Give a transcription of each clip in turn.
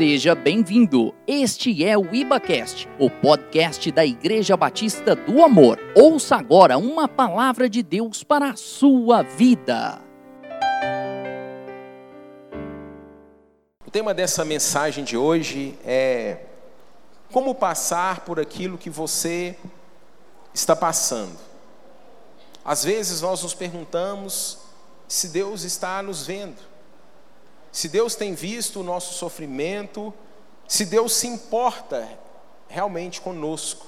Seja bem-vindo. Este é o IbaCast, o podcast da Igreja Batista do Amor. Ouça agora uma palavra de Deus para a sua vida. O tema dessa mensagem de hoje é como passar por aquilo que você está passando. Às vezes nós nos perguntamos se Deus está nos vendo se Deus tem visto o nosso sofrimento, se Deus se importa realmente conosco.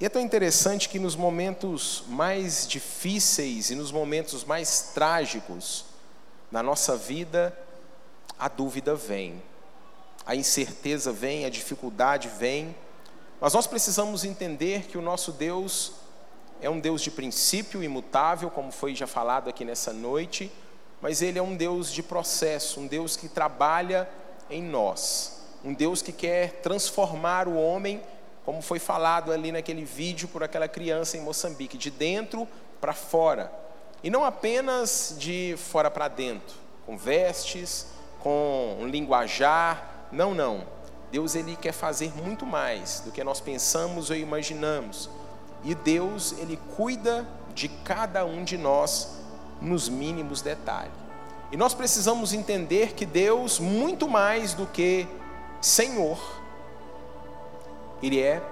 E é tão interessante que nos momentos mais difíceis e nos momentos mais trágicos na nossa vida, a dúvida vem, a incerteza vem, a dificuldade vem, mas nós precisamos entender que o nosso Deus é um Deus de princípio imutável, como foi já falado aqui nessa noite, mas Ele é um Deus de processo, um Deus que trabalha em nós, um Deus que quer transformar o homem, como foi falado ali naquele vídeo por aquela criança em Moçambique, de dentro para fora, e não apenas de fora para dentro, com vestes, com um linguajar, não, não. Deus ele quer fazer muito mais do que nós pensamos ou imaginamos. E Deus ele cuida de cada um de nós nos mínimos detalhes. E nós precisamos entender que Deus, muito mais do que Senhor, Ele é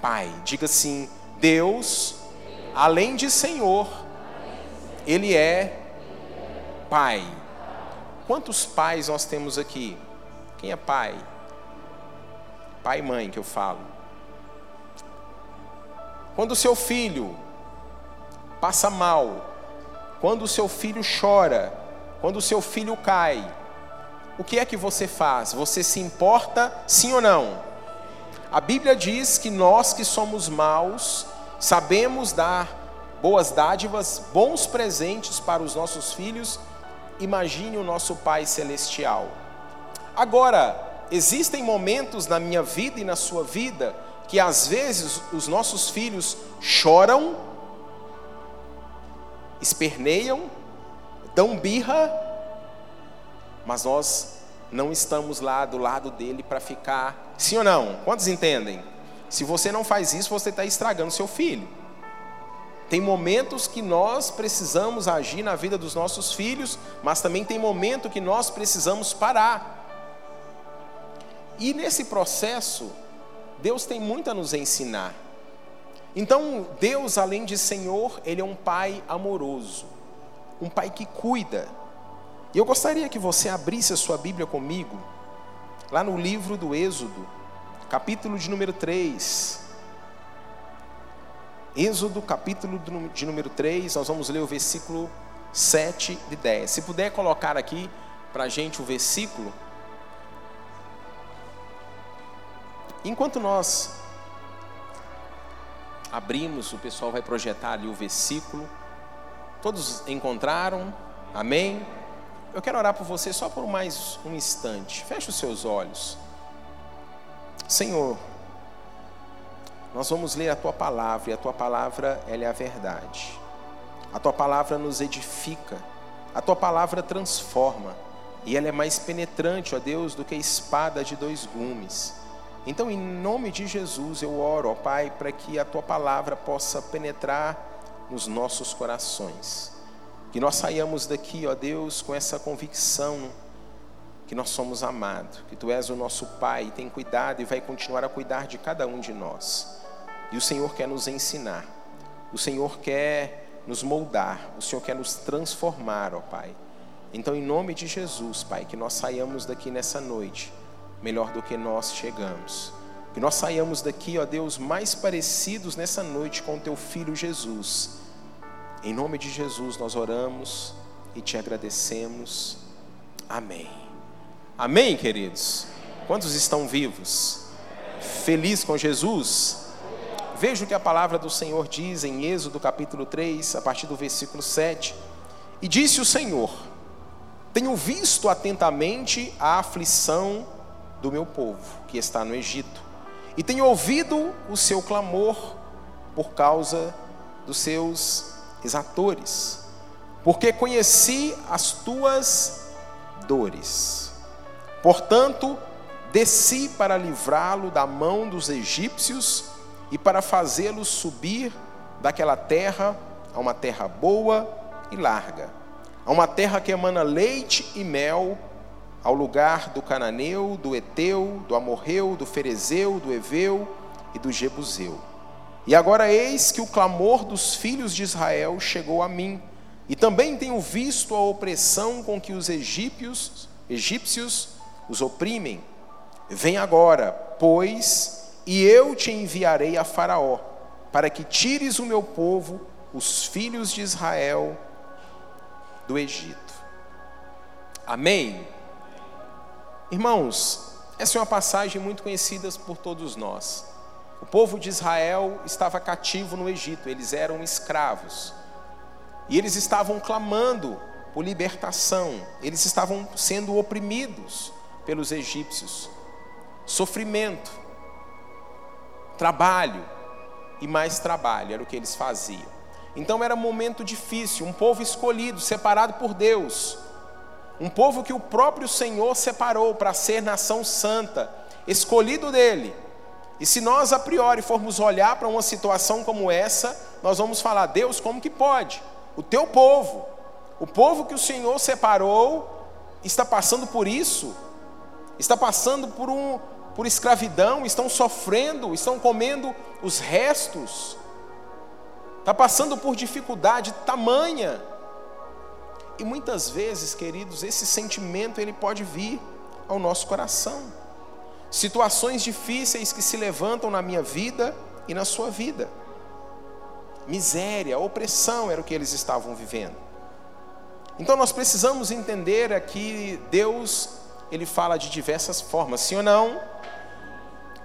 Pai. Diga assim: Deus, além de Senhor, Ele é Pai. Quantos pais nós temos aqui? Quem é pai? Pai e mãe que eu falo. Quando o seu filho passa mal, quando o seu filho chora, quando o seu filho cai, o que é que você faz? Você se importa, sim ou não? A Bíblia diz que nós que somos maus, sabemos dar boas dádivas, bons presentes para os nossos filhos. Imagine o nosso Pai Celestial. Agora, existem momentos na minha vida e na sua vida que às vezes os nossos filhos choram esperneiam, dão birra, mas nós não estamos lá do lado dele para ficar. Sim ou não? Quantos entendem? Se você não faz isso, você está estragando seu filho. Tem momentos que nós precisamos agir na vida dos nossos filhos, mas também tem momento que nós precisamos parar. E nesse processo, Deus tem muito a nos ensinar. Então, Deus, além de Senhor, Ele é um Pai amoroso, um Pai que cuida. E eu gostaria que você abrisse a sua Bíblia comigo, lá no livro do Êxodo, capítulo de número 3. Êxodo, capítulo de número 3, nós vamos ler o versículo 7 e 10. Se puder colocar aqui para a gente o versículo. Enquanto nós abrimos, o pessoal vai projetar ali o versículo. Todos encontraram? Amém? Eu quero orar por você só por mais um instante. Feche os seus olhos. Senhor, nós vamos ler a tua palavra e a tua palavra ela é a verdade. A tua palavra nos edifica. A tua palavra transforma. E ela é mais penetrante, ó Deus, do que a espada de dois gumes então, em nome de Jesus, eu oro, ó Pai, para que a tua palavra possa penetrar nos nossos corações. Que nós saiamos daqui, ó Deus, com essa convicção que nós somos amados, que tu és o nosso Pai e tem cuidado e vai continuar a cuidar de cada um de nós. E o Senhor quer nos ensinar, o Senhor quer nos moldar, o Senhor quer nos transformar, ó Pai. Então, em nome de Jesus, Pai, que nós saiamos daqui nessa noite melhor do que nós chegamos. Que nós saiamos daqui, ó Deus, mais parecidos nessa noite com o teu filho Jesus. Em nome de Jesus nós oramos e te agradecemos. Amém. Amém, queridos. Quantos estão vivos? Feliz com Jesus? Veja o que a palavra do Senhor diz em Êxodo capítulo 3, a partir do versículo 7. E disse o Senhor: Tenho visto atentamente a aflição do meu povo que está no Egito, e tenho ouvido o seu clamor por causa dos seus exatores, porque conheci as tuas dores. Portanto, desci para livrá-lo da mão dos egípcios e para fazê-lo subir daquela terra a uma terra boa e larga, a uma terra que emana leite e mel, ao lugar do cananeu, do eteu, do amorreu, do ferezeu, do eveu e do jebuseu. E agora eis que o clamor dos filhos de Israel chegou a mim, e também tenho visto a opressão com que os egípcios, egípcios os oprimem. Vem agora, pois, e eu te enviarei a Faraó, para que tires o meu povo, os filhos de Israel, do Egito. Amém? Irmãos, essa é uma passagem muito conhecida por todos nós. O povo de Israel estava cativo no Egito, eles eram escravos. E eles estavam clamando por libertação, eles estavam sendo oprimidos pelos egípcios. Sofrimento, trabalho e mais trabalho era o que eles faziam. Então era um momento difícil, um povo escolhido, separado por Deus, um povo que o próprio Senhor separou para ser nação santa, escolhido dele e se nós a priori formos olhar para uma situação como essa, nós vamos falar: Deus, como que pode? O teu povo, o povo que o Senhor separou, está passando por isso, está passando por um por escravidão, estão sofrendo, estão comendo os restos, está passando por dificuldade tamanha. E muitas vezes, queridos, esse sentimento ele pode vir ao nosso coração situações difíceis que se levantam na minha vida e na sua vida. Miséria, opressão era o que eles estavam vivendo. Então nós precisamos entender aqui Deus, ele fala de diversas formas, sim ou não?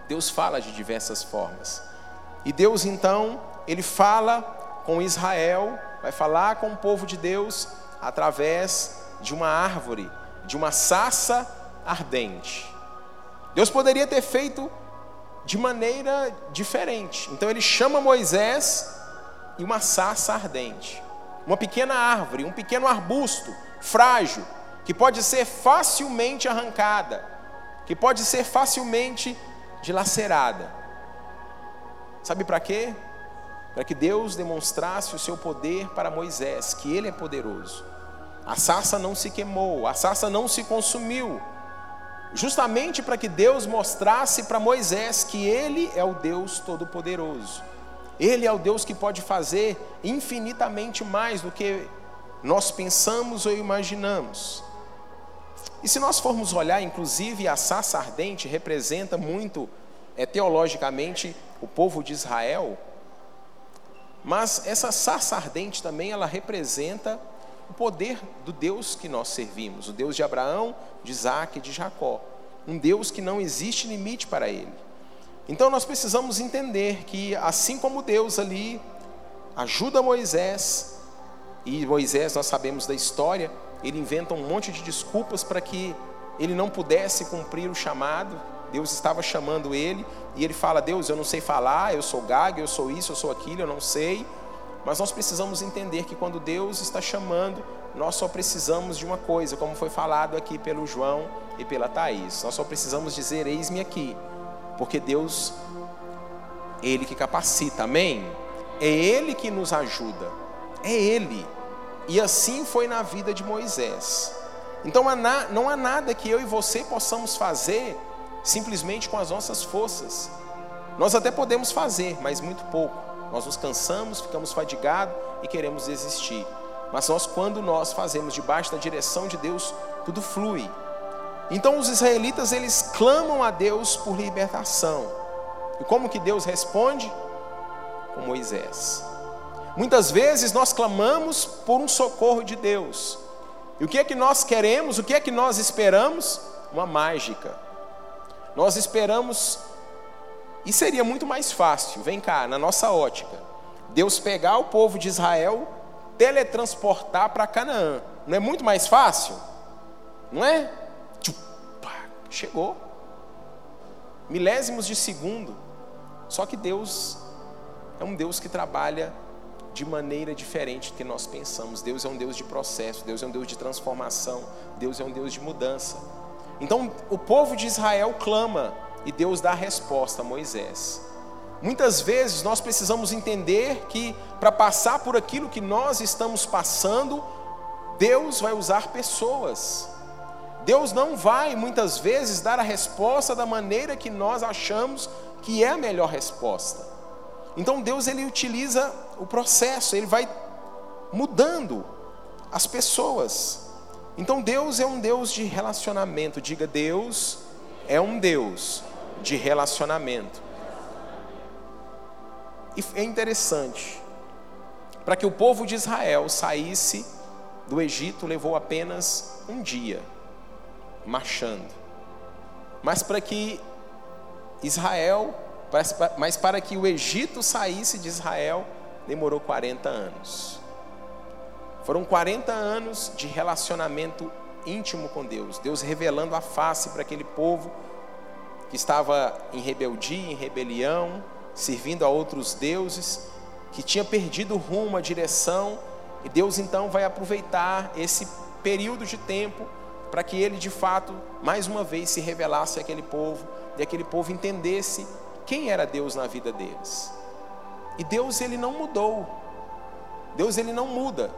Deus fala de diversas formas. E Deus então, ele fala com Israel, vai falar com o povo de Deus através de uma árvore, de uma sassa ardente. Deus poderia ter feito de maneira diferente. Então ele chama Moisés e uma sarça ardente, uma pequena árvore, um pequeno arbusto frágil, que pode ser facilmente arrancada, que pode ser facilmente dilacerada. Sabe para quê? Para que Deus demonstrasse o seu poder para Moisés, que ele é poderoso. A sarça não se queimou, a sarça não se consumiu, justamente para que Deus mostrasse para Moisés que Ele é o Deus Todo-Poderoso. Ele é o Deus que pode fazer infinitamente mais do que nós pensamos ou imaginamos. E se nós formos olhar, inclusive a sarça ardente representa muito, é, teologicamente, o povo de Israel, mas essa sarça ardente também ela representa o poder do Deus que nós servimos, o Deus de Abraão, de Isaac e de Jacó. Um Deus que não existe limite para ele. Então nós precisamos entender que, assim como Deus ali ajuda Moisés, e Moisés, nós sabemos da história, ele inventa um monte de desculpas para que ele não pudesse cumprir o chamado. Deus estava chamando ele, e ele fala: Deus, eu não sei falar, eu sou gago, eu sou isso, eu sou aquilo, eu não sei. Mas nós precisamos entender que quando Deus está chamando, nós só precisamos de uma coisa, como foi falado aqui pelo João e pela Thaís. Nós só precisamos dizer: Eis-me aqui, porque Deus, Ele que capacita, amém? É Ele que nos ajuda, é Ele. E assim foi na vida de Moisés. Então não há nada que eu e você possamos fazer simplesmente com as nossas forças. Nós até podemos fazer, mas muito pouco. Nós nos cansamos, ficamos fadigados e queremos desistir. Mas nós, quando nós fazemos debaixo da direção de Deus, tudo flui. Então os israelitas eles clamam a Deus por libertação. E como que Deus responde? Com Moisés. Muitas vezes nós clamamos por um socorro de Deus. E o que é que nós queremos? O que é que nós esperamos? Uma mágica. Nós esperamos e seria muito mais fácil, vem cá, na nossa ótica, Deus pegar o povo de Israel, teletransportar para Canaã. Não é muito mais fácil? Não é? Chegou. Milésimos de segundo. Só que Deus é um Deus que trabalha de maneira diferente do que nós pensamos. Deus é um Deus de processo, Deus é um Deus de transformação, Deus é um Deus de mudança. Então o povo de Israel clama e Deus dá a resposta a Moisés. Muitas vezes nós precisamos entender que para passar por aquilo que nós estamos passando, Deus vai usar pessoas. Deus não vai muitas vezes dar a resposta da maneira que nós achamos que é a melhor resposta. Então Deus ele utiliza o processo, ele vai mudando as pessoas. Então Deus é um Deus de relacionamento. Diga, Deus é um Deus de relacionamento. E é interessante, para que o povo de Israel saísse do Egito levou apenas um dia, marchando. Mas para que Israel, mas para que o Egito saísse de Israel, demorou 40 anos. Foram 40 anos de relacionamento íntimo com Deus, Deus revelando a face para aquele povo que estava em rebeldia, em rebelião, servindo a outros deuses, que tinha perdido o rumo, a direção, e Deus então vai aproveitar esse período de tempo para que ele de fato, mais uma vez, se revelasse àquele povo e aquele povo entendesse quem era Deus na vida deles. E Deus ele não mudou. Deus ele não muda.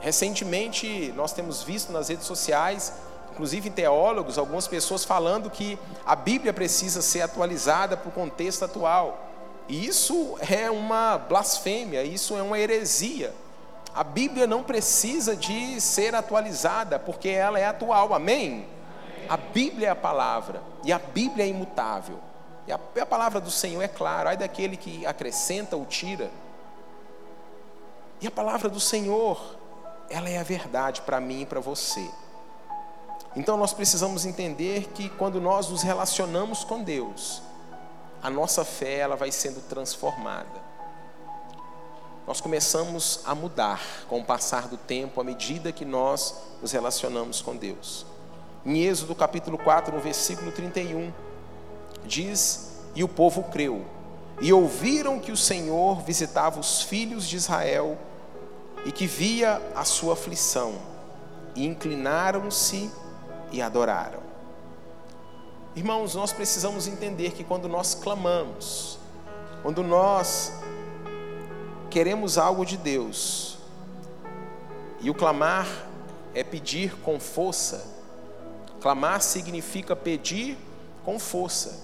Recentemente nós temos visto nas redes sociais, inclusive teólogos, algumas pessoas falando que a Bíblia precisa ser atualizada para o contexto atual. E isso é uma blasfêmia, isso é uma heresia. A Bíblia não precisa de ser atualizada, porque ela é atual, amém? A Bíblia é a palavra, e a Bíblia é imutável. E a, a palavra do Senhor é clara, ai daquele que acrescenta ou tira. E a palavra do Senhor, ela é a verdade para mim e para você. Então nós precisamos entender que quando nós nos relacionamos com Deus, a nossa fé ela vai sendo transformada nós começamos a mudar com o passar do tempo, à medida que nós nos relacionamos com Deus. Em Êxodo capítulo 4, no versículo 31, diz: E o povo creu, e ouviram que o Senhor visitava os filhos de Israel e que via a sua aflição, e inclinaram-se e adoraram. Irmãos, nós precisamos entender que quando nós clamamos, quando nós queremos algo de Deus, e o clamar é pedir com força, clamar significa pedir com força,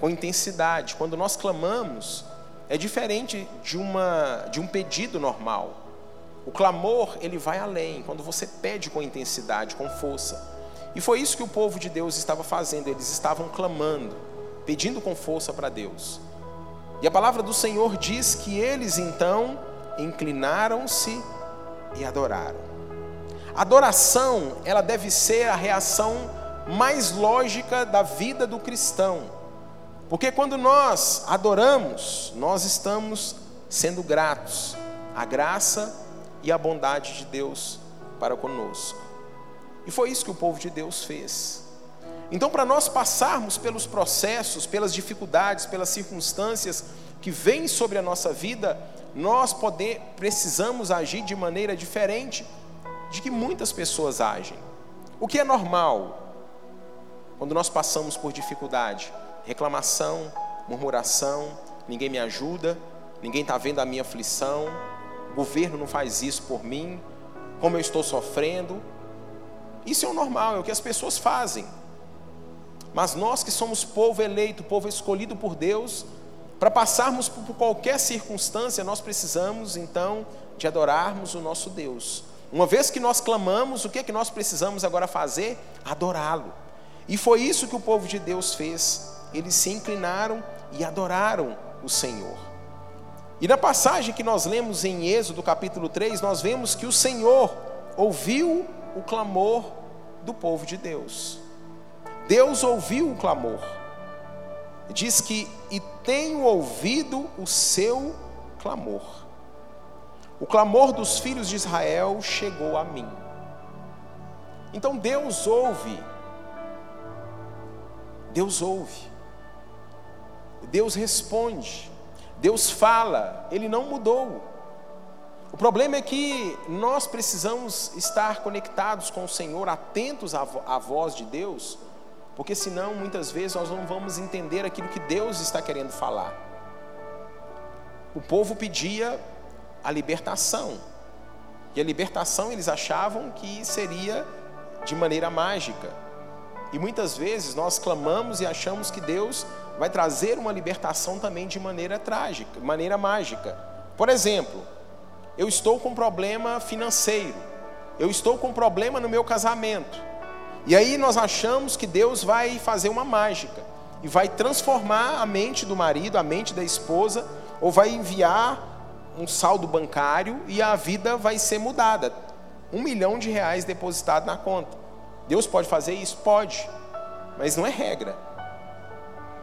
com intensidade. Quando nós clamamos, é diferente de, uma, de um pedido normal. O clamor, ele vai além, quando você pede com intensidade, com força. E foi isso que o povo de Deus estava fazendo, eles estavam clamando, pedindo com força para Deus. E a palavra do Senhor diz que eles então inclinaram-se e adoraram. Adoração, ela deve ser a reação mais lógica da vida do cristão. Porque quando nós adoramos, nós estamos sendo gratos à graça e à bondade de Deus para conosco. E foi isso que o povo de Deus fez. Então, para nós passarmos pelos processos, pelas dificuldades, pelas circunstâncias que vêm sobre a nossa vida, nós poder, precisamos agir de maneira diferente de que muitas pessoas agem. O que é normal quando nós passamos por dificuldade? Reclamação, murmuração, ninguém me ajuda, ninguém está vendo a minha aflição, o governo não faz isso por mim, como eu estou sofrendo. Isso é o normal, é o que as pessoas fazem. Mas nós que somos povo eleito, povo escolhido por Deus, para passarmos por qualquer circunstância, nós precisamos então de adorarmos o nosso Deus. Uma vez que nós clamamos, o que é que nós precisamos agora fazer? Adorá-lo. E foi isso que o povo de Deus fez. Eles se inclinaram e adoraram o Senhor. E na passagem que nós lemos em Êxodo capítulo 3, nós vemos que o Senhor ouviu o clamor do povo de Deus. Deus ouviu o clamor. Diz que, e tenho ouvido o seu clamor. O clamor dos filhos de Israel chegou a mim. Então Deus ouve. Deus ouve. Deus responde. Deus fala. Ele não mudou. O problema é que nós precisamos estar conectados com o Senhor, atentos à, à voz de Deus, porque senão muitas vezes nós não vamos entender aquilo que Deus está querendo falar. O povo pedia a libertação, e a libertação eles achavam que seria de maneira mágica. E muitas vezes nós clamamos e achamos que Deus vai trazer uma libertação também de maneira trágica, maneira mágica. Por exemplo, eu estou com problema financeiro, eu estou com problema no meu casamento. E aí nós achamos que Deus vai fazer uma mágica e vai transformar a mente do marido, a mente da esposa, ou vai enviar um saldo bancário e a vida vai ser mudada. Um milhão de reais depositado na conta. Deus pode fazer isso? Pode, mas não é regra.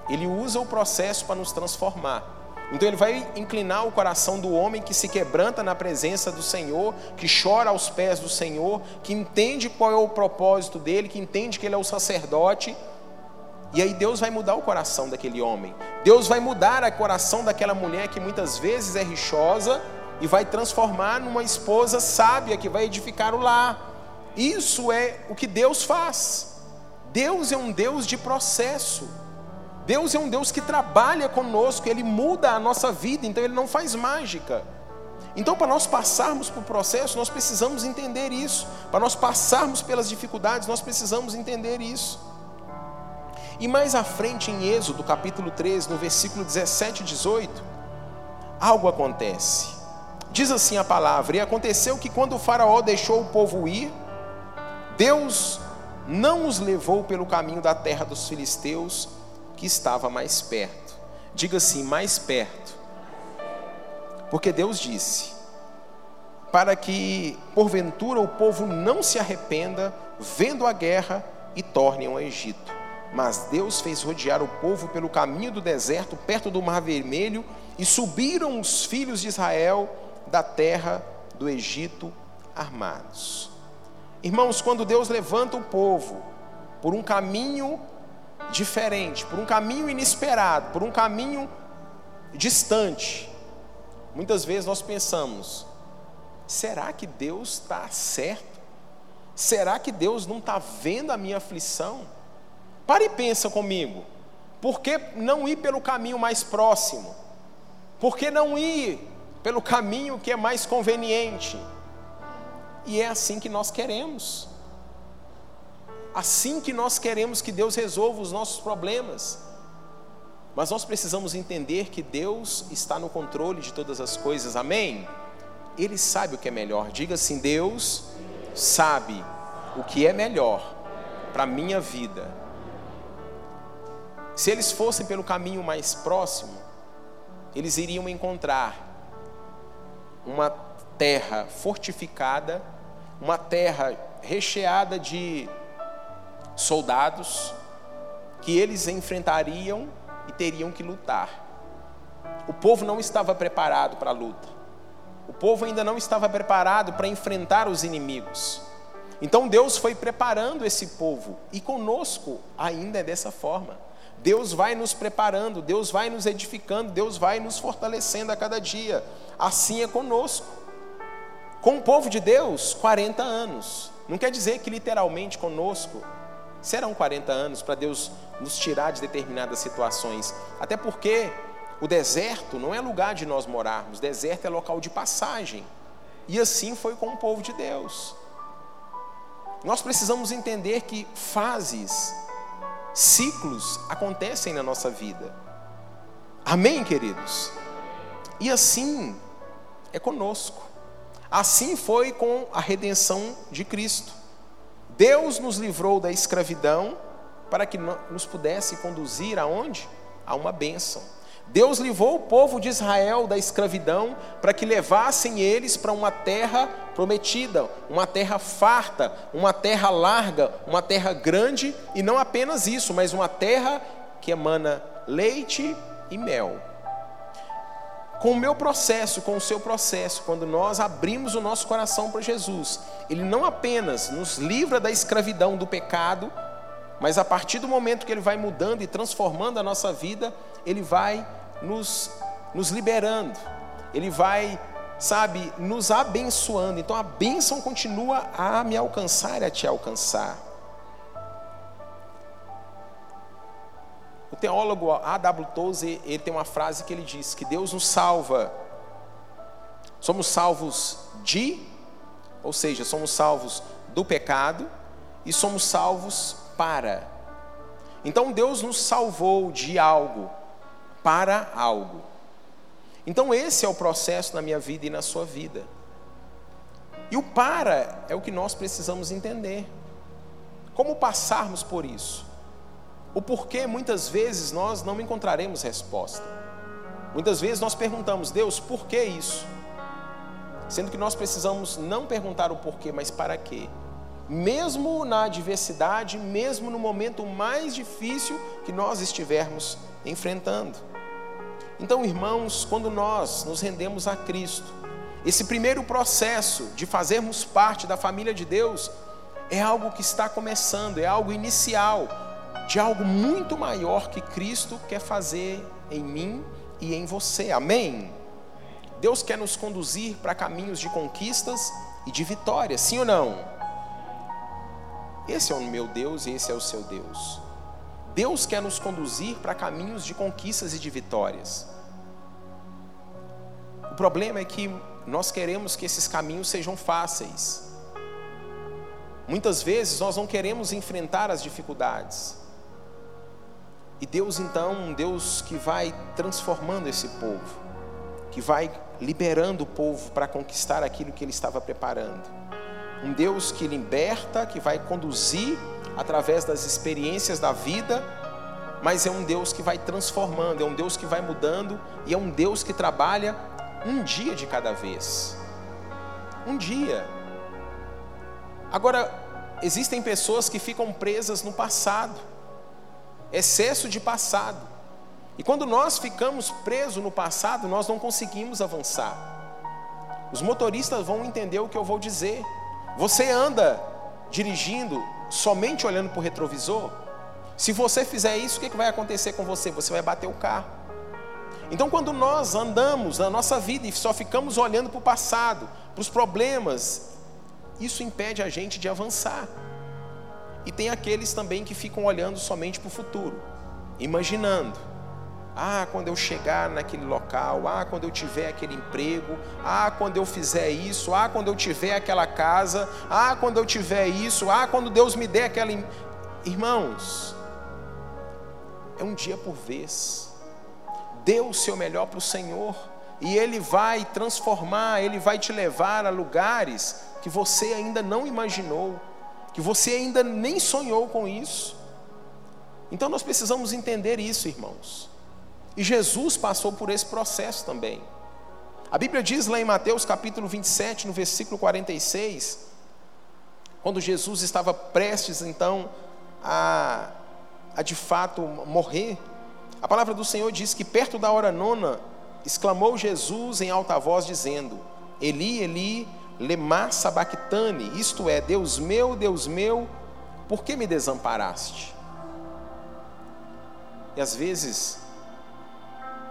Ele usa o processo para nos transformar. Então ele vai inclinar o coração do homem que se quebranta na presença do Senhor, que chora aos pés do Senhor, que entende qual é o propósito dele, que entende que ele é o sacerdote. E aí Deus vai mudar o coração daquele homem. Deus vai mudar o coração daquela mulher que muitas vezes é rixosa e vai transformar numa esposa sábia que vai edificar o lar. Isso é o que Deus faz. Deus é um Deus de processo. Deus é um Deus que trabalha conosco, Ele muda a nossa vida, então Ele não faz mágica. Então, para nós passarmos por processo, nós precisamos entender isso. Para nós passarmos pelas dificuldades, nós precisamos entender isso. E mais à frente, em Êxodo, capítulo 13, no versículo 17 e 18, algo acontece. Diz assim a palavra: E aconteceu que quando o Faraó deixou o povo ir, Deus não os levou pelo caminho da terra dos filisteus, que estava mais perto. Diga assim, mais perto. Porque Deus disse: para que porventura o povo não se arrependa, vendo a guerra e tornem ao Egito. Mas Deus fez rodear o povo pelo caminho do deserto, perto do Mar Vermelho, e subiram os filhos de Israel da terra do Egito armados. Irmãos, quando Deus levanta o povo por um caminho diferente, por um caminho inesperado, por um caminho distante. Muitas vezes nós pensamos: será que Deus está certo? Será que Deus não está vendo a minha aflição? Pare e pensa comigo. Por que não ir pelo caminho mais próximo? Por que não ir pelo caminho que é mais conveniente? E é assim que nós queremos assim que nós queremos que Deus resolva os nossos problemas. Mas nós precisamos entender que Deus está no controle de todas as coisas, amém? Ele sabe o que é melhor. Diga assim: Deus sabe o que é melhor para a minha vida. Se eles fossem pelo caminho mais próximo, eles iriam encontrar uma terra fortificada, uma terra recheada de soldados que eles enfrentariam e teriam que lutar. O povo não estava preparado para a luta. O povo ainda não estava preparado para enfrentar os inimigos. Então Deus foi preparando esse povo e conosco ainda é dessa forma. Deus vai nos preparando, Deus vai nos edificando, Deus vai nos fortalecendo a cada dia. Assim é conosco. Com o povo de Deus, 40 anos. Não quer dizer que literalmente conosco serão 40 anos para Deus nos tirar de determinadas situações. Até porque o deserto não é lugar de nós morarmos, deserto é local de passagem. E assim foi com o povo de Deus. Nós precisamos entender que fases, ciclos acontecem na nossa vida. Amém, queridos? E assim é conosco. Assim foi com a redenção de Cristo. Deus nos livrou da escravidão para que nos pudesse conduzir aonde? A uma bênção. Deus livrou o povo de Israel da escravidão para que levassem eles para uma terra prometida, uma terra farta, uma terra larga, uma terra grande, e não apenas isso, mas uma terra que emana leite e mel com o meu processo, com o seu processo, quando nós abrimos o nosso coração para Jesus, Ele não apenas nos livra da escravidão do pecado, mas a partir do momento que Ele vai mudando e transformando a nossa vida, Ele vai nos, nos liberando, Ele vai sabe, nos abençoando. Então a bênção continua a me alcançar e a te alcançar. O teólogo A.W. Tozer, ele tem uma frase que ele diz que Deus nos salva. Somos salvos de, ou seja, somos salvos do pecado e somos salvos para. Então Deus nos salvou de algo para algo. Então esse é o processo na minha vida e na sua vida. E o para é o que nós precisamos entender. Como passarmos por isso? O porquê muitas vezes nós não encontraremos resposta. Muitas vezes nós perguntamos, Deus, por que isso? Sendo que nós precisamos não perguntar o porquê, mas para quê? Mesmo na adversidade, mesmo no momento mais difícil que nós estivermos enfrentando. Então, irmãos, quando nós nos rendemos a Cristo, esse primeiro processo de fazermos parte da família de Deus é algo que está começando, é algo inicial de algo muito maior que Cristo quer fazer em mim e em você. Amém? Deus quer nos conduzir para caminhos de conquistas e de vitórias, sim ou não? Esse é o meu Deus e esse é o seu Deus. Deus quer nos conduzir para caminhos de conquistas e de vitórias. O problema é que nós queremos que esses caminhos sejam fáceis. Muitas vezes nós não queremos enfrentar as dificuldades. E Deus então, um Deus que vai transformando esse povo, que vai liberando o povo para conquistar aquilo que ele estava preparando. Um Deus que liberta, que vai conduzir através das experiências da vida, mas é um Deus que vai transformando, é um Deus que vai mudando e é um Deus que trabalha um dia de cada vez. Um dia. Agora, existem pessoas que ficam presas no passado, excesso de passado. E quando nós ficamos presos no passado, nós não conseguimos avançar. Os motoristas vão entender o que eu vou dizer. Você anda dirigindo somente olhando para o retrovisor, se você fizer isso, o que vai acontecer com você? Você vai bater o carro. Então, quando nós andamos na nossa vida e só ficamos olhando para o passado, para os problemas, isso impede a gente de avançar. E tem aqueles também que ficam olhando somente para o futuro, imaginando. Ah, quando eu chegar naquele local, ah, quando eu tiver aquele emprego, ah, quando eu fizer isso, ah, quando eu tiver aquela casa, ah, quando eu tiver isso, ah, quando Deus me der aquela. Irmãos, é um dia por vez. Dê o seu melhor para o Senhor, e Ele vai transformar, Ele vai te levar a lugares que você ainda não imaginou, que você ainda nem sonhou com isso. Então nós precisamos entender isso, irmãos. E Jesus passou por esse processo também. A Bíblia diz lá em Mateus capítulo 27, no versículo 46, quando Jesus estava prestes então a, a de fato morrer, a palavra do Senhor diz que perto da hora nona, exclamou Jesus em alta voz, dizendo: Eli, Eli, lema sabachthani, isto é, Deus meu, Deus meu, por que me desamparaste? E às vezes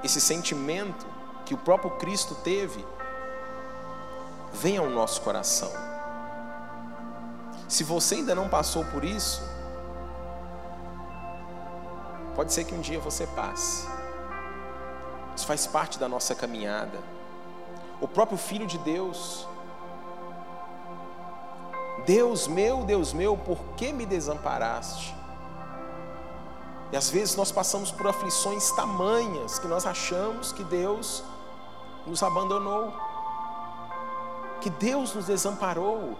esse sentimento que o próprio Cristo teve, vem ao nosso coração. Se você ainda não passou por isso, pode ser que um dia você passe. Isso faz parte da nossa caminhada. O próprio Filho de Deus, Deus meu, Deus meu, por que me desamparaste? E às vezes nós passamos por aflições tamanhas que nós achamos que Deus nos abandonou, que Deus nos desamparou.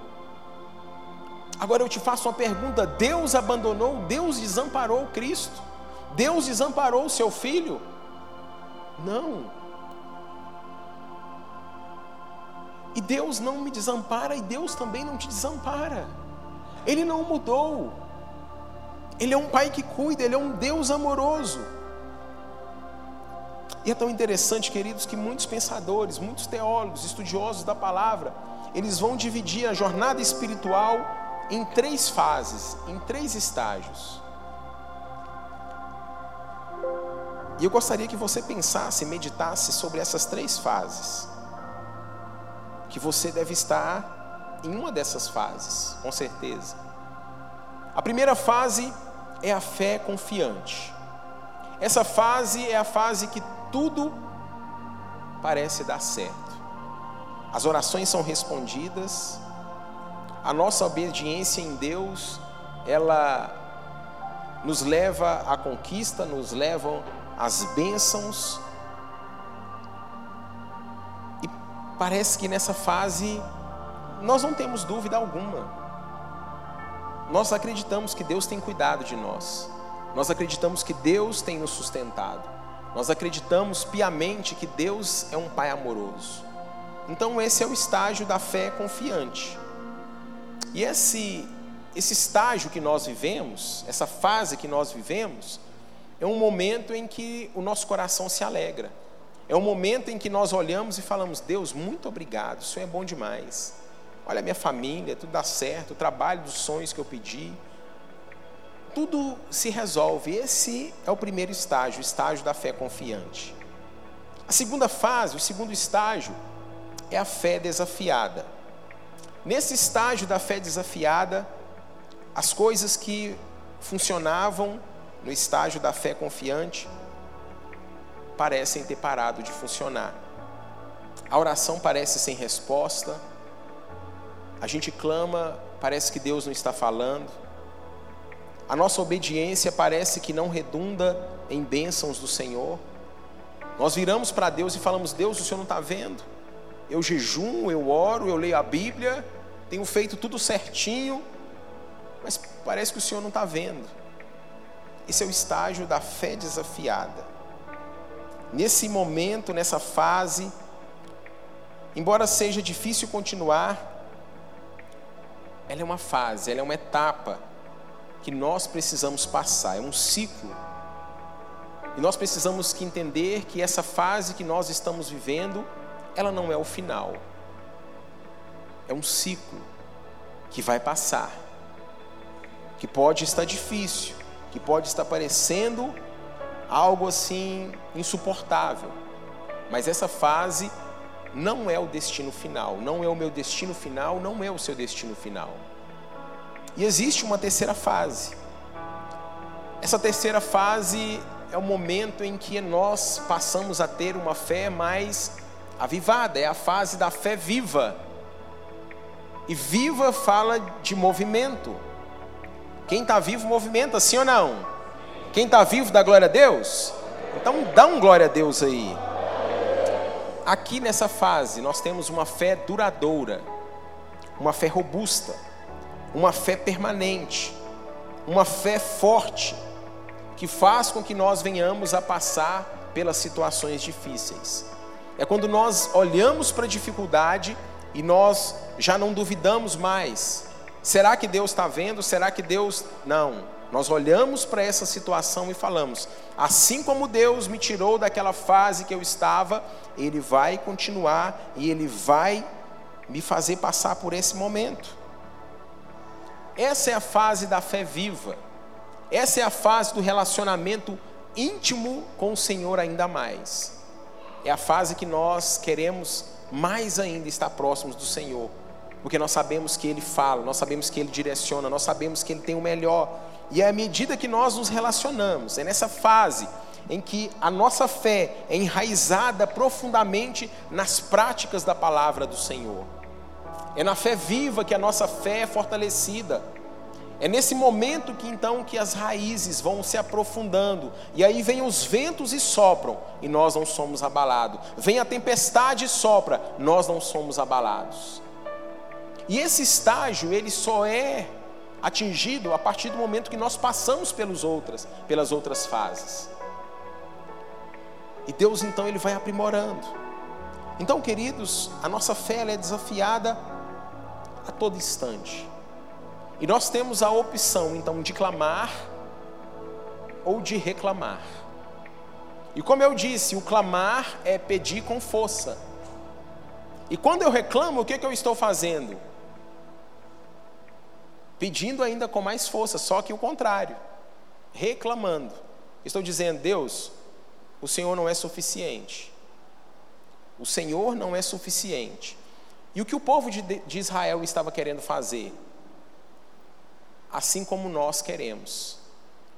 Agora eu te faço uma pergunta: Deus abandonou, Deus desamparou Cristo? Deus desamparou o seu filho? Não. E Deus não me desampara e Deus também não te desampara. Ele não mudou. Ele é um pai que cuida, ele é um Deus amoroso. E é tão interessante, queridos, que muitos pensadores, muitos teólogos, estudiosos da palavra, eles vão dividir a jornada espiritual em três fases, em três estágios. E eu gostaria que você pensasse, meditasse sobre essas três fases. Que você deve estar em uma dessas fases, com certeza. A primeira fase é a fé confiante. Essa fase é a fase que tudo parece dar certo. As orações são respondidas, a nossa obediência em Deus, ela nos leva à conquista, nos leva às bênçãos, parece que nessa fase nós não temos dúvida alguma. Nós acreditamos que Deus tem cuidado de nós. Nós acreditamos que Deus tem nos sustentado. Nós acreditamos piamente que Deus é um Pai amoroso. Então, esse é o estágio da fé confiante. E esse, esse estágio que nós vivemos, essa fase que nós vivemos, é um momento em que o nosso coração se alegra. É o momento em que nós olhamos e falamos: Deus, muito obrigado, o Senhor é bom demais. Olha a minha família, tudo dá certo, o trabalho dos sonhos que eu pedi. Tudo se resolve. Esse é o primeiro estágio, o estágio da fé confiante. A segunda fase, o segundo estágio, é a fé desafiada. Nesse estágio da fé desafiada, as coisas que funcionavam no estágio da fé confiante parecem ter parado de funcionar. A oração parece sem resposta. A gente clama, parece que Deus não está falando. A nossa obediência parece que não redunda em bênçãos do Senhor. Nós viramos para Deus e falamos: Deus, o Senhor não está vendo. Eu jejum, eu oro, eu leio a Bíblia, tenho feito tudo certinho, mas parece que o Senhor não está vendo. Esse é o estágio da fé desafiada nesse momento, nessa fase, embora seja difícil continuar, ela é uma fase, ela é uma etapa que nós precisamos passar, é um ciclo. E nós precisamos que entender que essa fase que nós estamos vivendo, ela não é o final. É um ciclo que vai passar. Que pode estar difícil, que pode estar parecendo algo assim insuportável. Mas essa fase não é o destino final, não é o meu destino final, não é o seu destino final. E existe uma terceira fase. Essa terceira fase é o momento em que nós passamos a ter uma fé mais avivada, é a fase da fé viva. E viva fala de movimento. Quem está vivo movimenta, sim ou não? Quem está vivo dá glória a Deus? Então dá um glória a Deus aí. Aqui nessa fase nós temos uma fé duradoura, uma fé robusta, uma fé permanente, uma fé forte, que faz com que nós venhamos a passar pelas situações difíceis. É quando nós olhamos para a dificuldade e nós já não duvidamos mais. Será que Deus está vendo? Será que Deus. Não. Nós olhamos para essa situação e falamos: assim como Deus me tirou daquela fase que eu estava, Ele vai continuar e Ele vai me fazer passar por esse momento. Essa é a fase da fé viva. Essa é a fase do relacionamento íntimo com o Senhor ainda mais. É a fase que nós queremos mais ainda estar próximos do Senhor, porque nós sabemos que Ele fala, nós sabemos que Ele direciona, nós sabemos que Ele tem o melhor e é à medida que nós nos relacionamos, é nessa fase em que a nossa fé é enraizada profundamente nas práticas da palavra do Senhor. É na fé viva que a nossa fé é fortalecida. É nesse momento que então que as raízes vão se aprofundando e aí vem os ventos e sopram e nós não somos abalados. Vem a tempestade e sopra, nós não somos abalados. E esse estágio ele só é atingido a partir do momento que nós passamos pelos outras, pelas outras fases. E Deus então ele vai aprimorando. Então, queridos, a nossa fé é desafiada a todo instante. E nós temos a opção então de clamar ou de reclamar. E como eu disse, o clamar é pedir com força. E quando eu reclamo, o que, que eu estou fazendo? Pedindo ainda com mais força, só que o contrário, reclamando. Estou dizendo, Deus, o Senhor não é suficiente. O Senhor não é suficiente. E o que o povo de, de Israel estava querendo fazer? Assim como nós queremos.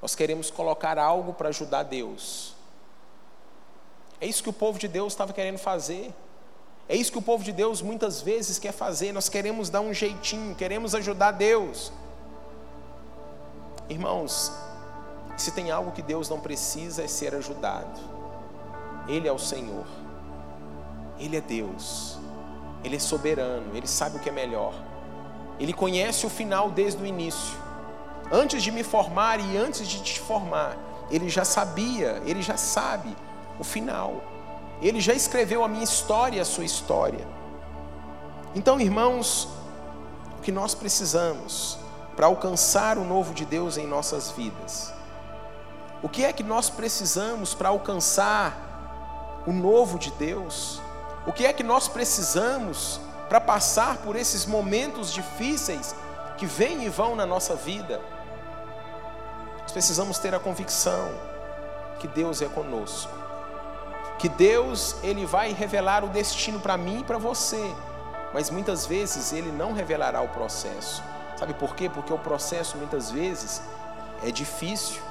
Nós queremos colocar algo para ajudar Deus. É isso que o povo de Deus estava querendo fazer. É isso que o povo de Deus muitas vezes quer fazer. Nós queremos dar um jeitinho, queremos ajudar Deus. Irmãos, se tem algo que Deus não precisa é ser ajudado. Ele é o Senhor. Ele é Deus. Ele é soberano, ele sabe o que é melhor. Ele conhece o final desde o início. Antes de me formar e antes de te formar, ele já sabia, ele já sabe o final. Ele já escreveu a minha história, a sua história. Então, irmãos, o que nós precisamos para alcançar o novo de Deus em nossas vidas? O que é que nós precisamos para alcançar o novo de Deus? O que é que nós precisamos para passar por esses momentos difíceis que vêm e vão na nossa vida? Nós precisamos ter a convicção que Deus é conosco. Que Deus, ele vai revelar o destino para mim e para você. Mas muitas vezes ele não revelará o processo. Sabe por quê? Porque o processo muitas vezes é difícil.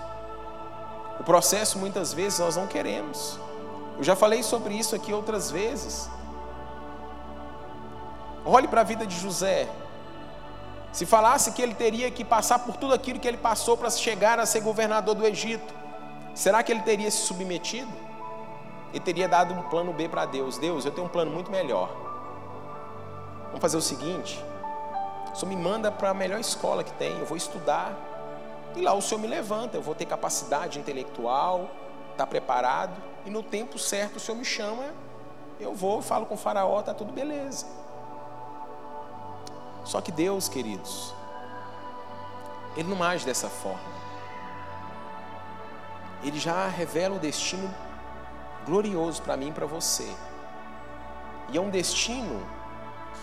O processo muitas vezes nós não queremos. Eu já falei sobre isso aqui outras vezes. Olhe para a vida de José. Se falasse que ele teria que passar por tudo aquilo que ele passou para chegar a ser governador do Egito, será que ele teria se submetido? Ele teria dado um plano B para Deus. Deus, eu tenho um plano muito melhor. Vamos fazer o seguinte: o Senhor me manda para a melhor escola que tem, eu vou estudar. E lá o Senhor me levanta, eu vou ter capacidade intelectual, estar tá preparado e no tempo certo o Senhor me chama, eu vou, falo com o faraó, está tudo beleza. Só que Deus, queridos, Ele não age dessa forma. Ele já revela um destino glorioso para mim e para você. E é um destino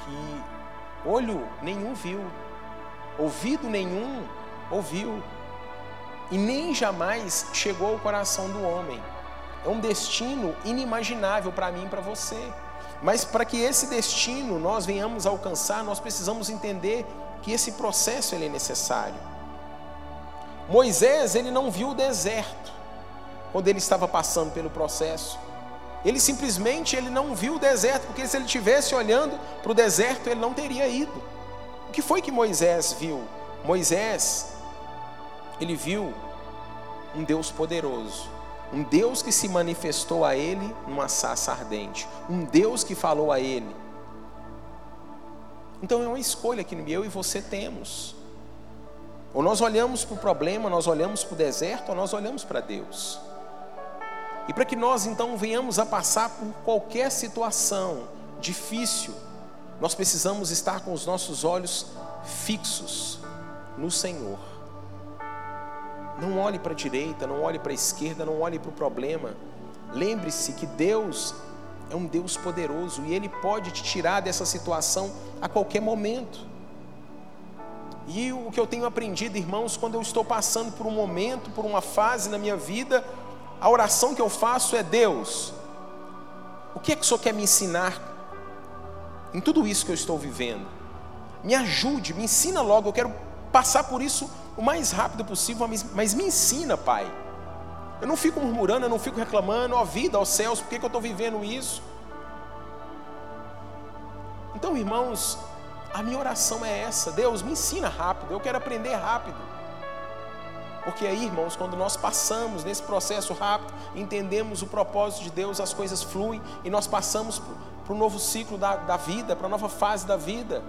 que olho nenhum viu, ouvido nenhum ouviu, e nem jamais chegou ao coração do homem. É um destino inimaginável para mim e para você. Mas para que esse destino nós venhamos a alcançar, nós precisamos entender que esse processo ele é necessário. Moisés, ele não viu o deserto quando ele estava passando pelo processo. Ele simplesmente ele não viu o deserto, porque se ele tivesse olhando para o deserto, ele não teria ido. O que foi que Moisés viu? Moisés, ele viu um Deus poderoso, um Deus que se manifestou a ele numa sassa ardente. Um Deus que falou a ele. Então é uma escolha que eu e você temos. Ou nós olhamos para o problema, nós olhamos para o deserto, ou nós olhamos para Deus. E para que nós então venhamos a passar por qualquer situação difícil, nós precisamos estar com os nossos olhos fixos no Senhor. Não olhe para a direita, não olhe para a esquerda, não olhe para o problema. Lembre-se que Deus é um Deus poderoso e Ele pode te tirar dessa situação a qualquer momento. E o que eu tenho aprendido, irmãos, quando eu estou passando por um momento, por uma fase na minha vida, a oração que eu faço é: Deus, o que é que o Senhor quer me ensinar em tudo isso que eu estou vivendo? Me ajude, me ensina logo, eu quero passar por isso o mais rápido possível, mas me ensina, Pai. Eu não fico murmurando, eu não fico reclamando, ó vida, ó céus, por que, que eu estou vivendo isso? Então, irmãos, a minha oração é essa: Deus, me ensina rápido, eu quero aprender rápido. Porque aí, irmãos, quando nós passamos nesse processo rápido, entendemos o propósito de Deus, as coisas fluem e nós passamos para o novo ciclo da, da vida, para a nova fase da vida.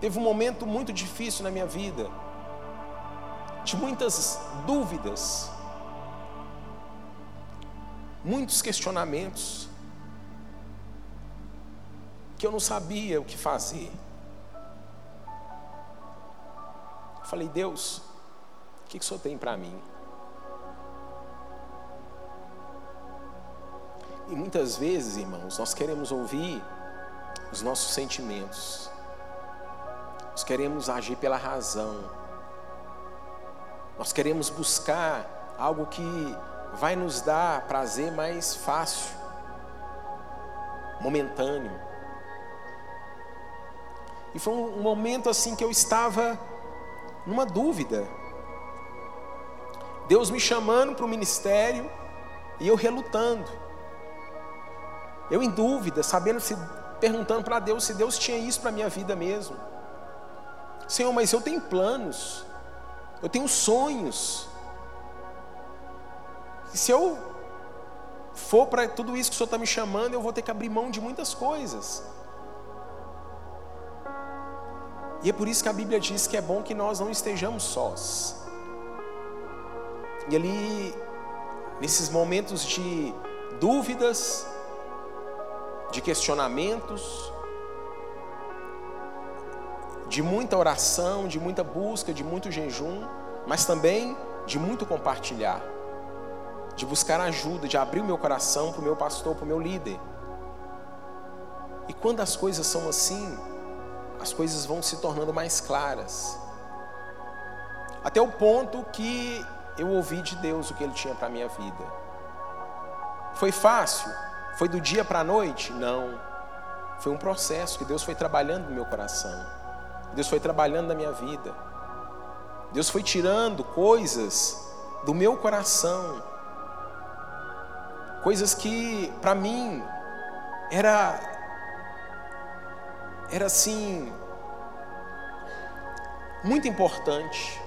Teve um momento muito difícil na minha vida, de muitas dúvidas, muitos questionamentos, que eu não sabia o que fazer. Eu falei, Deus, o que, que o Senhor tem para mim? E muitas vezes, irmãos, nós queremos ouvir os nossos sentimentos. Nós queremos agir pela razão. Nós queremos buscar algo que vai nos dar prazer mais fácil. momentâneo. E foi um momento assim que eu estava numa dúvida. Deus me chamando para o ministério e eu relutando. Eu em dúvida, sabendo se perguntando para Deus se Deus tinha isso para minha vida mesmo. Senhor, mas eu tenho planos. Eu tenho sonhos. E se eu for para tudo isso que o Senhor está me chamando, eu vou ter que abrir mão de muitas coisas. E é por isso que a Bíblia diz que é bom que nós não estejamos sós. E ali, nesses momentos de dúvidas, de questionamentos, de muita oração, de muita busca, de muito jejum, mas também de muito compartilhar, de buscar ajuda, de abrir o meu coração para o meu pastor, para o meu líder. E quando as coisas são assim, as coisas vão se tornando mais claras. Até o ponto que eu ouvi de Deus o que Ele tinha para a minha vida. Foi fácil? Foi do dia para a noite? Não. Foi um processo que Deus foi trabalhando no meu coração. Deus foi trabalhando na minha vida. Deus foi tirando coisas do meu coração. Coisas que para mim era era assim muito importante.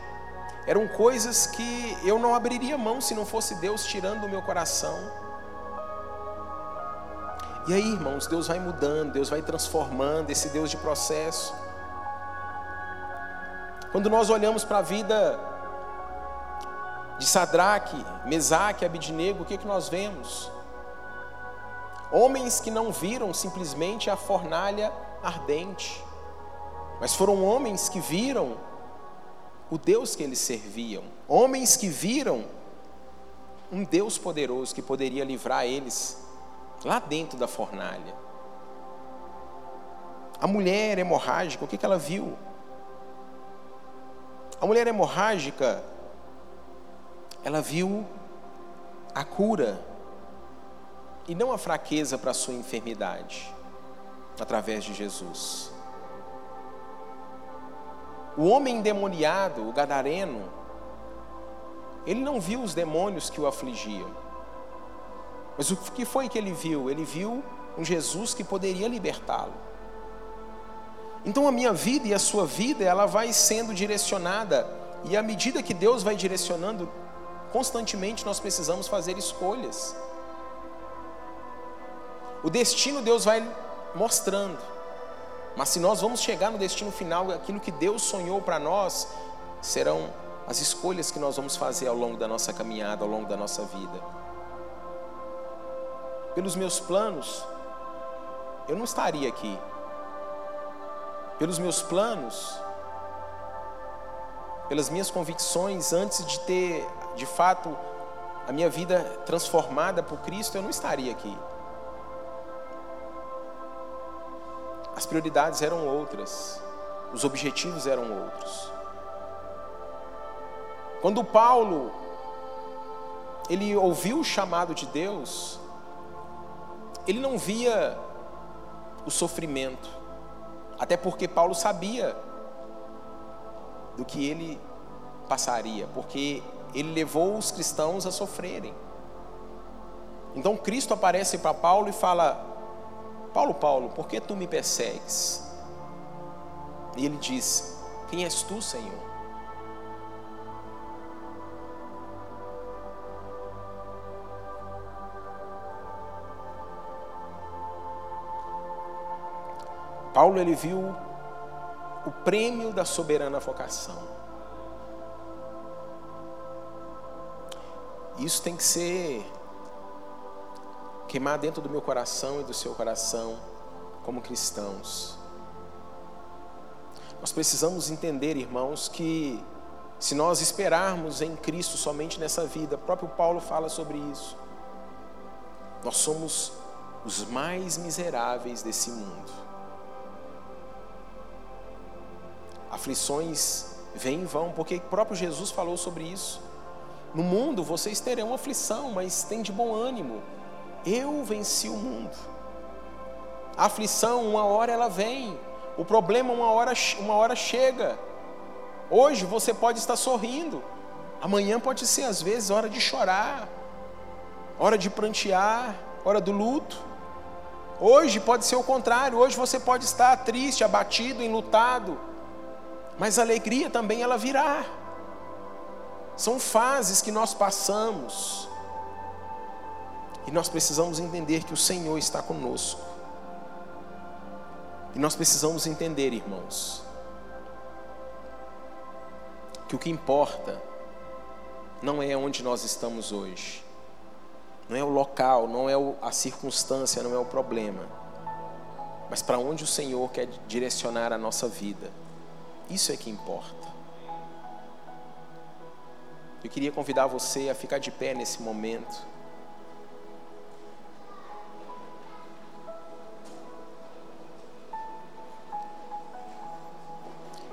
Eram coisas que eu não abriria mão se não fosse Deus tirando do meu coração. E aí, irmãos, Deus vai mudando, Deus vai transformando esse Deus de processo. Quando nós olhamos para a vida de Sadraque, Mesaque, Abidnego, o que, que nós vemos? Homens que não viram simplesmente a fornalha ardente, mas foram homens que viram o Deus que eles serviam, homens que viram um Deus poderoso que poderia livrar eles lá dentro da fornalha. A mulher hemorrágica, o que, que ela viu? A mulher hemorrágica, ela viu a cura e não a fraqueza para a sua enfermidade, através de Jesus. O homem endemoniado, o gadareno, ele não viu os demônios que o afligiam. Mas o que foi que ele viu? Ele viu um Jesus que poderia libertá-lo. Então a minha vida e a sua vida, ela vai sendo direcionada, e à medida que Deus vai direcionando, constantemente nós precisamos fazer escolhas. O destino Deus vai mostrando, mas se nós vamos chegar no destino final, aquilo que Deus sonhou para nós, serão as escolhas que nós vamos fazer ao longo da nossa caminhada, ao longo da nossa vida. Pelos meus planos, eu não estaria aqui pelos meus planos, pelas minhas convicções, antes de ter, de fato, a minha vida transformada por Cristo, eu não estaria aqui. As prioridades eram outras, os objetivos eram outros. Quando Paulo ele ouviu o chamado de Deus, ele não via o sofrimento, até porque Paulo sabia do que ele passaria, porque ele levou os cristãos a sofrerem. Então Cristo aparece para Paulo e fala: Paulo, Paulo, por que tu me persegues? E ele diz: Quem és tu, Senhor? Paulo ele viu o prêmio da soberana vocação. Isso tem que ser queimar dentro do meu coração e do seu coração como cristãos. Nós precisamos entender, irmãos, que se nós esperarmos em Cristo somente nessa vida, o próprio Paulo fala sobre isso. Nós somos os mais miseráveis desse mundo. aflições vêm e vão, porque o próprio Jesus falou sobre isso. No mundo vocês terão aflição, mas tem de bom ânimo. Eu venci o mundo. A aflição, uma hora ela vem. O problema, uma hora, uma hora chega. Hoje você pode estar sorrindo. Amanhã pode ser, às vezes, hora de chorar, hora de prantear, hora do luto. Hoje pode ser o contrário. Hoje você pode estar triste, abatido, enlutado. Mas a alegria também ela virá. São fases que nós passamos. E nós precisamos entender que o Senhor está conosco. E nós precisamos entender, irmãos, que o que importa não é onde nós estamos hoje, não é o local, não é a circunstância, não é o problema, mas para onde o Senhor quer direcionar a nossa vida. Isso é que importa. Eu queria convidar você a ficar de pé nesse momento.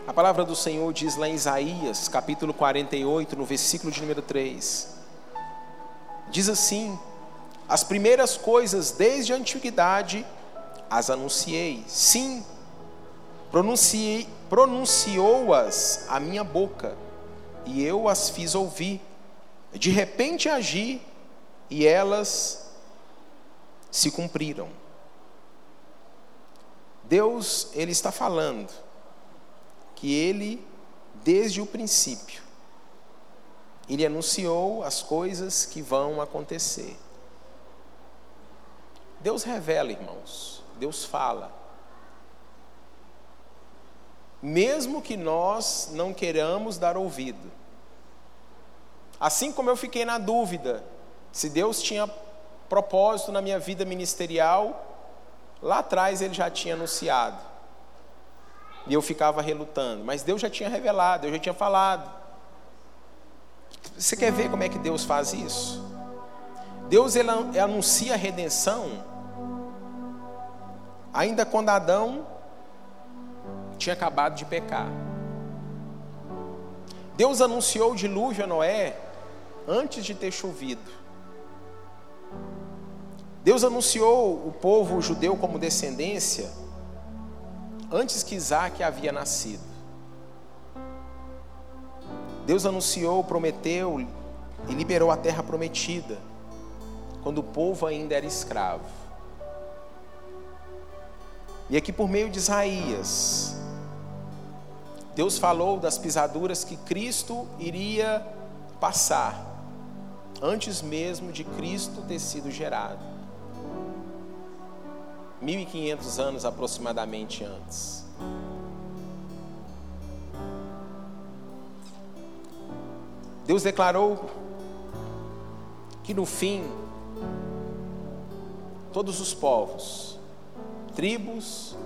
A palavra do Senhor diz lá em Isaías, capítulo 48, no versículo de número 3. Diz assim: As primeiras coisas desde a antiguidade as anunciei. Sim, pronunciei, pronunciou-as a minha boca, e eu as fiz ouvir. De repente agi, e elas se cumpriram. Deus, Ele está falando que Ele, desde o princípio, Ele anunciou as coisas que vão acontecer. Deus revela, irmãos, Deus fala mesmo que nós não queiramos dar ouvido. Assim como eu fiquei na dúvida se Deus tinha propósito na minha vida ministerial, lá atrás ele já tinha anunciado. E eu ficava relutando, mas Deus já tinha revelado, Deus já tinha falado. Você quer ver como é que Deus faz isso? Deus ele anuncia a redenção ainda quando Adão tinha acabado de pecar. Deus anunciou o dilúvio a Noé antes de ter chovido. Deus anunciou o povo judeu como descendência antes que Isaac havia nascido. Deus anunciou, prometeu e liberou a terra prometida quando o povo ainda era escravo. E aqui por meio de Isaías, Deus falou das pisaduras que Cristo iria passar, antes mesmo de Cristo ter sido gerado. 1500 anos aproximadamente antes. Deus declarou que no fim todos os povos, tribos,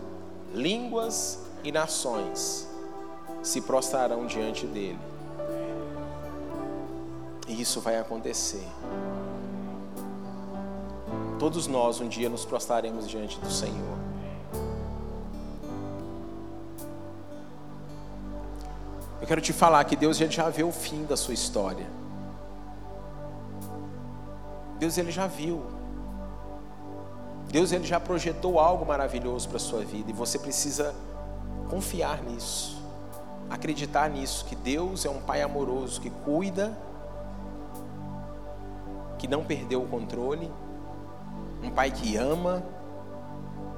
línguas e nações se prostrarão diante dele. E isso vai acontecer. Todos nós um dia nos prostraremos diante do Senhor. Eu quero te falar que Deus já vê o fim da sua história. Deus ele já viu. Deus ele já projetou algo maravilhoso para a sua vida e você precisa confiar nisso acreditar nisso, que Deus é um Pai amoroso que cuida, que não perdeu o controle, um Pai que ama,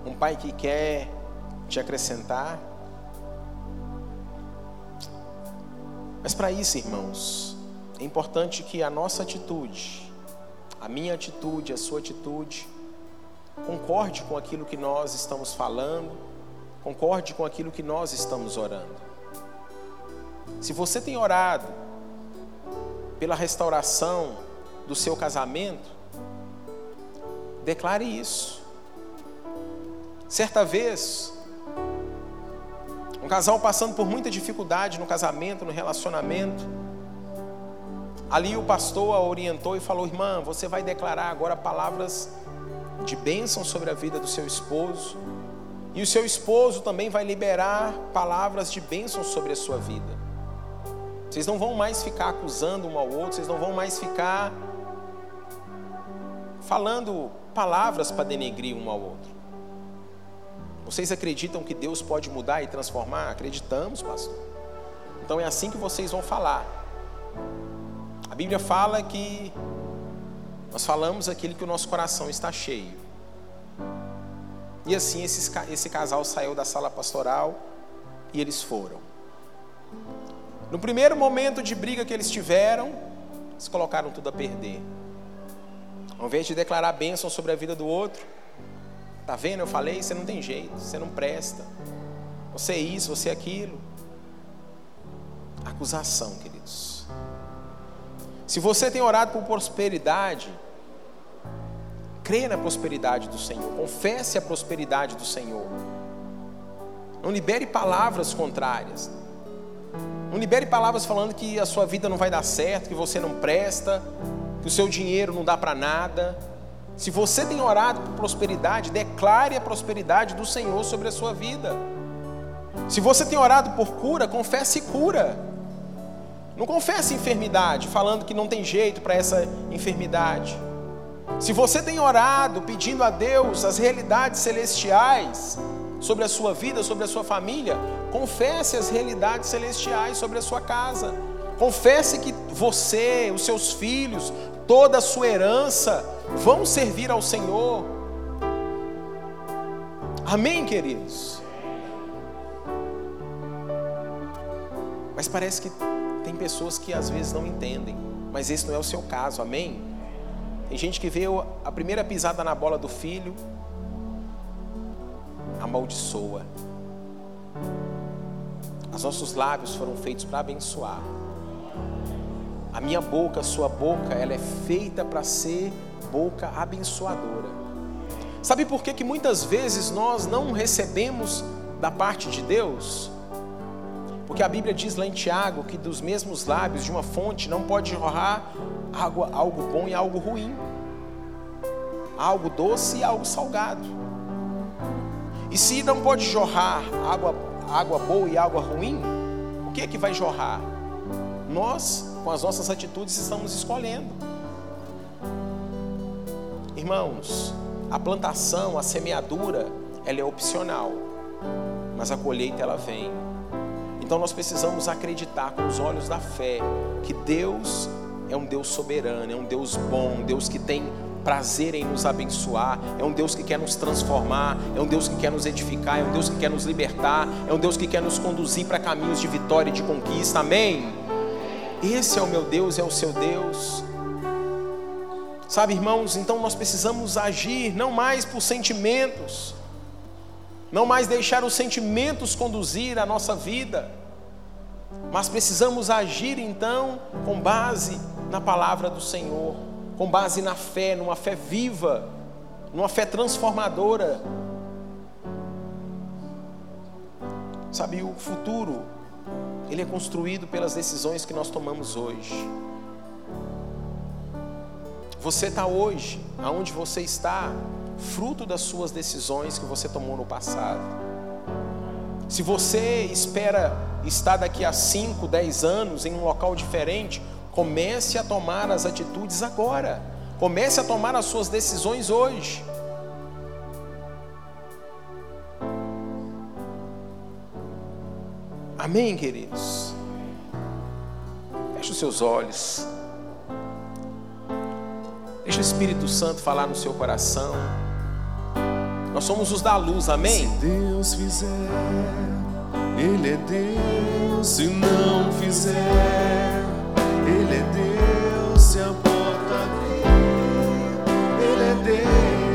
um Pai que quer te acrescentar. Mas para isso, irmãos, é importante que a nossa atitude, a minha atitude, a sua atitude, concorde com aquilo que nós estamos falando, concorde com aquilo que nós estamos orando. Se você tem orado pela restauração do seu casamento, declare isso. Certa vez, um casal passando por muita dificuldade no casamento, no relacionamento, ali o pastor a orientou e falou: Irmã, você vai declarar agora palavras de bênção sobre a vida do seu esposo, e o seu esposo também vai liberar palavras de bênção sobre a sua vida. Vocês não vão mais ficar acusando um ao outro, vocês não vão mais ficar falando palavras para denegrir um ao outro. Vocês acreditam que Deus pode mudar e transformar? Acreditamos, pastor. Então é assim que vocês vão falar. A Bíblia fala que nós falamos aquilo que o nosso coração está cheio. E assim esse, esse casal saiu da sala pastoral e eles foram. No primeiro momento de briga que eles tiveram, eles colocaram tudo a perder. Ao invés de declarar bênção sobre a vida do outro, tá vendo? Eu falei, você não tem jeito, você não presta. Você é isso, você é aquilo. Acusação, queridos. Se você tem orado por prosperidade, crê na prosperidade do Senhor, confesse a prosperidade do Senhor. Não libere palavras contrárias. Não libere palavras falando que a sua vida não vai dar certo, que você não presta, que o seu dinheiro não dá para nada. Se você tem orado por prosperidade, declare a prosperidade do Senhor sobre a sua vida. Se você tem orado por cura, confesse cura. Não confesse enfermidade, falando que não tem jeito para essa enfermidade. Se você tem orado pedindo a Deus as realidades celestiais, sobre a sua vida, sobre a sua família, confesse as realidades celestiais sobre a sua casa. Confesse que você, os seus filhos, toda a sua herança vão servir ao Senhor. Amém, queridos? Mas parece que tem pessoas que às vezes não entendem, mas esse não é o seu caso, amém? Tem gente que vê a primeira pisada na bola do filho, amaldiçoa. Os nossos lábios foram feitos para abençoar. A minha boca, a sua boca, ela é feita para ser boca abençoadora. Sabe por que, que muitas vezes nós não recebemos da parte de Deus? Porque a Bíblia diz lá em Tiago que dos mesmos lábios de uma fonte não pode jorrar água, algo bom e algo ruim, algo doce e algo salgado. E se não pode jorrar água, água boa e água ruim, o que é que vai jorrar? Nós, com as nossas atitudes, estamos escolhendo. Irmãos, a plantação, a semeadura, ela é opcional, mas a colheita ela vem. Então nós precisamos acreditar com os olhos da fé que Deus é um Deus soberano, é um Deus bom, um Deus que tem prazer em nos abençoar, é um Deus que quer nos transformar, é um Deus que quer nos edificar, é um Deus que quer nos libertar, é um Deus que quer nos conduzir para caminhos de vitória e de conquista, amém? Esse é o meu Deus, é o seu Deus. Sabe, irmãos, então nós precisamos agir não mais por sentimentos, não mais deixar os sentimentos conduzir a nossa vida, mas precisamos agir então com base na palavra do Senhor com base na fé, numa fé viva, numa fé transformadora. Sabe, o futuro, ele é construído pelas decisões que nós tomamos hoje. Você está hoje, aonde você está, fruto das suas decisões que você tomou no passado. Se você espera estar daqui a 5, 10 anos em um local diferente, Comece a tomar as atitudes agora. Comece a tomar as suas decisões hoje. Amém, queridos? Feche os seus olhos. Deixa o Espírito Santo falar no seu coração. Nós somos os da luz, amém? Se Deus fizer, Ele é Deus. Se não fizer, ele é Deus, se a porta abrir. Ele é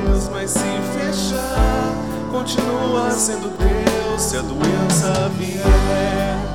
Deus, mas se fechar, continua sendo Deus. Se a doença vier,